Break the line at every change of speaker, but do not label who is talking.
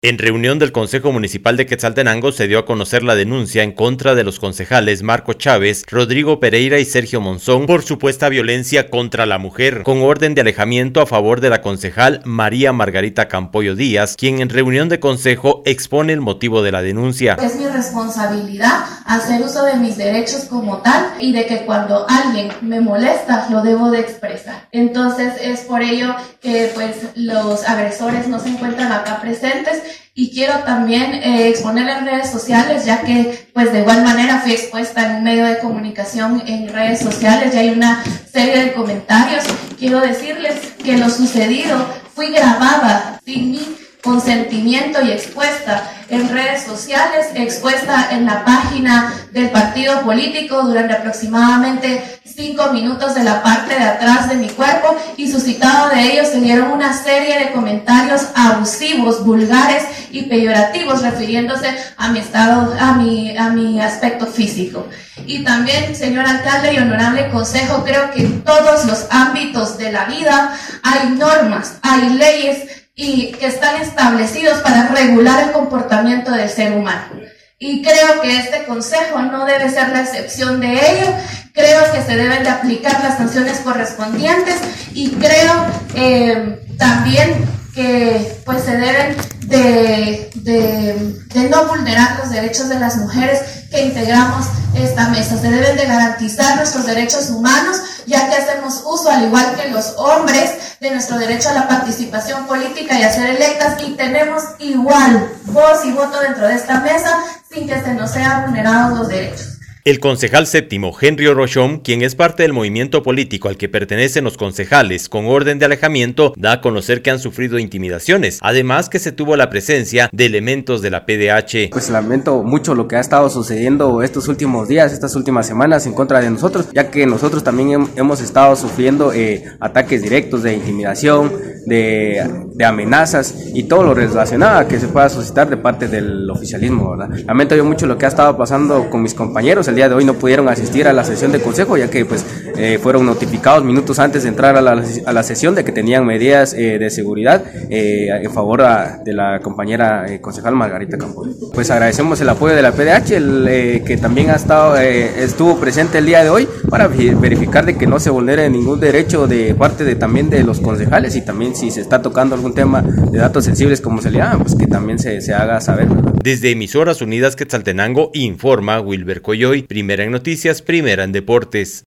En reunión del Consejo Municipal de Quetzaltenango se dio a conocer la denuncia en contra de los concejales Marco Chávez, Rodrigo Pereira y Sergio Monzón por supuesta violencia contra la mujer, con orden de alejamiento a favor de la concejal María Margarita Campoyo Díaz, quien en reunión de consejo expone el motivo de la denuncia.
Es mi responsabilidad hacer uso de mis derechos como tal y de que cuando alguien me molesta lo debo de expresar. Entonces es por ello que pues los agresores no se encuentran acá presentes y quiero también eh, exponer en redes sociales, ya que pues de igual manera fui expuesta en medio de comunicación en redes sociales, ya hay una serie de comentarios. Quiero decirles que lo sucedido fui grabada sin mi consentimiento y expuesta en redes sociales, expuesta en la página del partido político durante aproximadamente cinco minutos de la parte de atrás de mi cuerpo y suscitado de ellos se dieron una serie de comentarios abusivos, vulgares y peyorativos refiriéndose a mi estado, a mi, a mi aspecto físico. Y también, señor alcalde y honorable consejo, creo que en todos los ámbitos de la vida hay normas, hay leyes y que están establecidos para regular el comportamiento del ser humano. Y creo que este consejo no debe ser la excepción de ello. Creo que se deben de aplicar las sanciones correspondientes y creo eh, también que pues se deben de, de, no vulnerar los derechos de las mujeres que integramos esta mesa. Se deben de garantizar nuestros derechos humanos, ya que hacemos uso, al igual que los hombres, de nuestro derecho a la participación política y a ser electas y tenemos igual voz y voto dentro de esta mesa sin que se nos sean vulnerados los derechos.
El concejal séptimo Henry Rochon, quien es parte del movimiento político al que pertenecen los concejales con orden de alejamiento, da a conocer que han sufrido intimidaciones, además que se tuvo la presencia de elementos de la PDH.
Pues lamento mucho lo que ha estado sucediendo estos últimos días, estas últimas semanas en contra de nosotros, ya que nosotros también hemos estado sufriendo eh, ataques directos de intimidación, de, amenazas y todo lo relacionado a que se pueda suscitar de parte del oficialismo, ¿verdad? Lamento yo mucho lo que ha estado pasando con mis compañeros el día de hoy no pudieron asistir a la sesión de consejo, ya que pues eh, fueron notificados minutos antes de entrar a la, a la sesión de que tenían medidas eh, de seguridad eh, en favor de la compañera concejal Margarita Campo. Pues agradecemos el apoyo de la PDH, el, que también ha estado, estuvo presente el día de hoy para verificar de que no se vulnere ningún derecho de parte de también de los concejales y también si se está tocando algún tema de datos sensibles como se le llama, pues que también se, se haga saber.
Desde Emisoras Unidas Quetzaltenango informa Wilber Coyoy, primera en noticias, primera en deportes.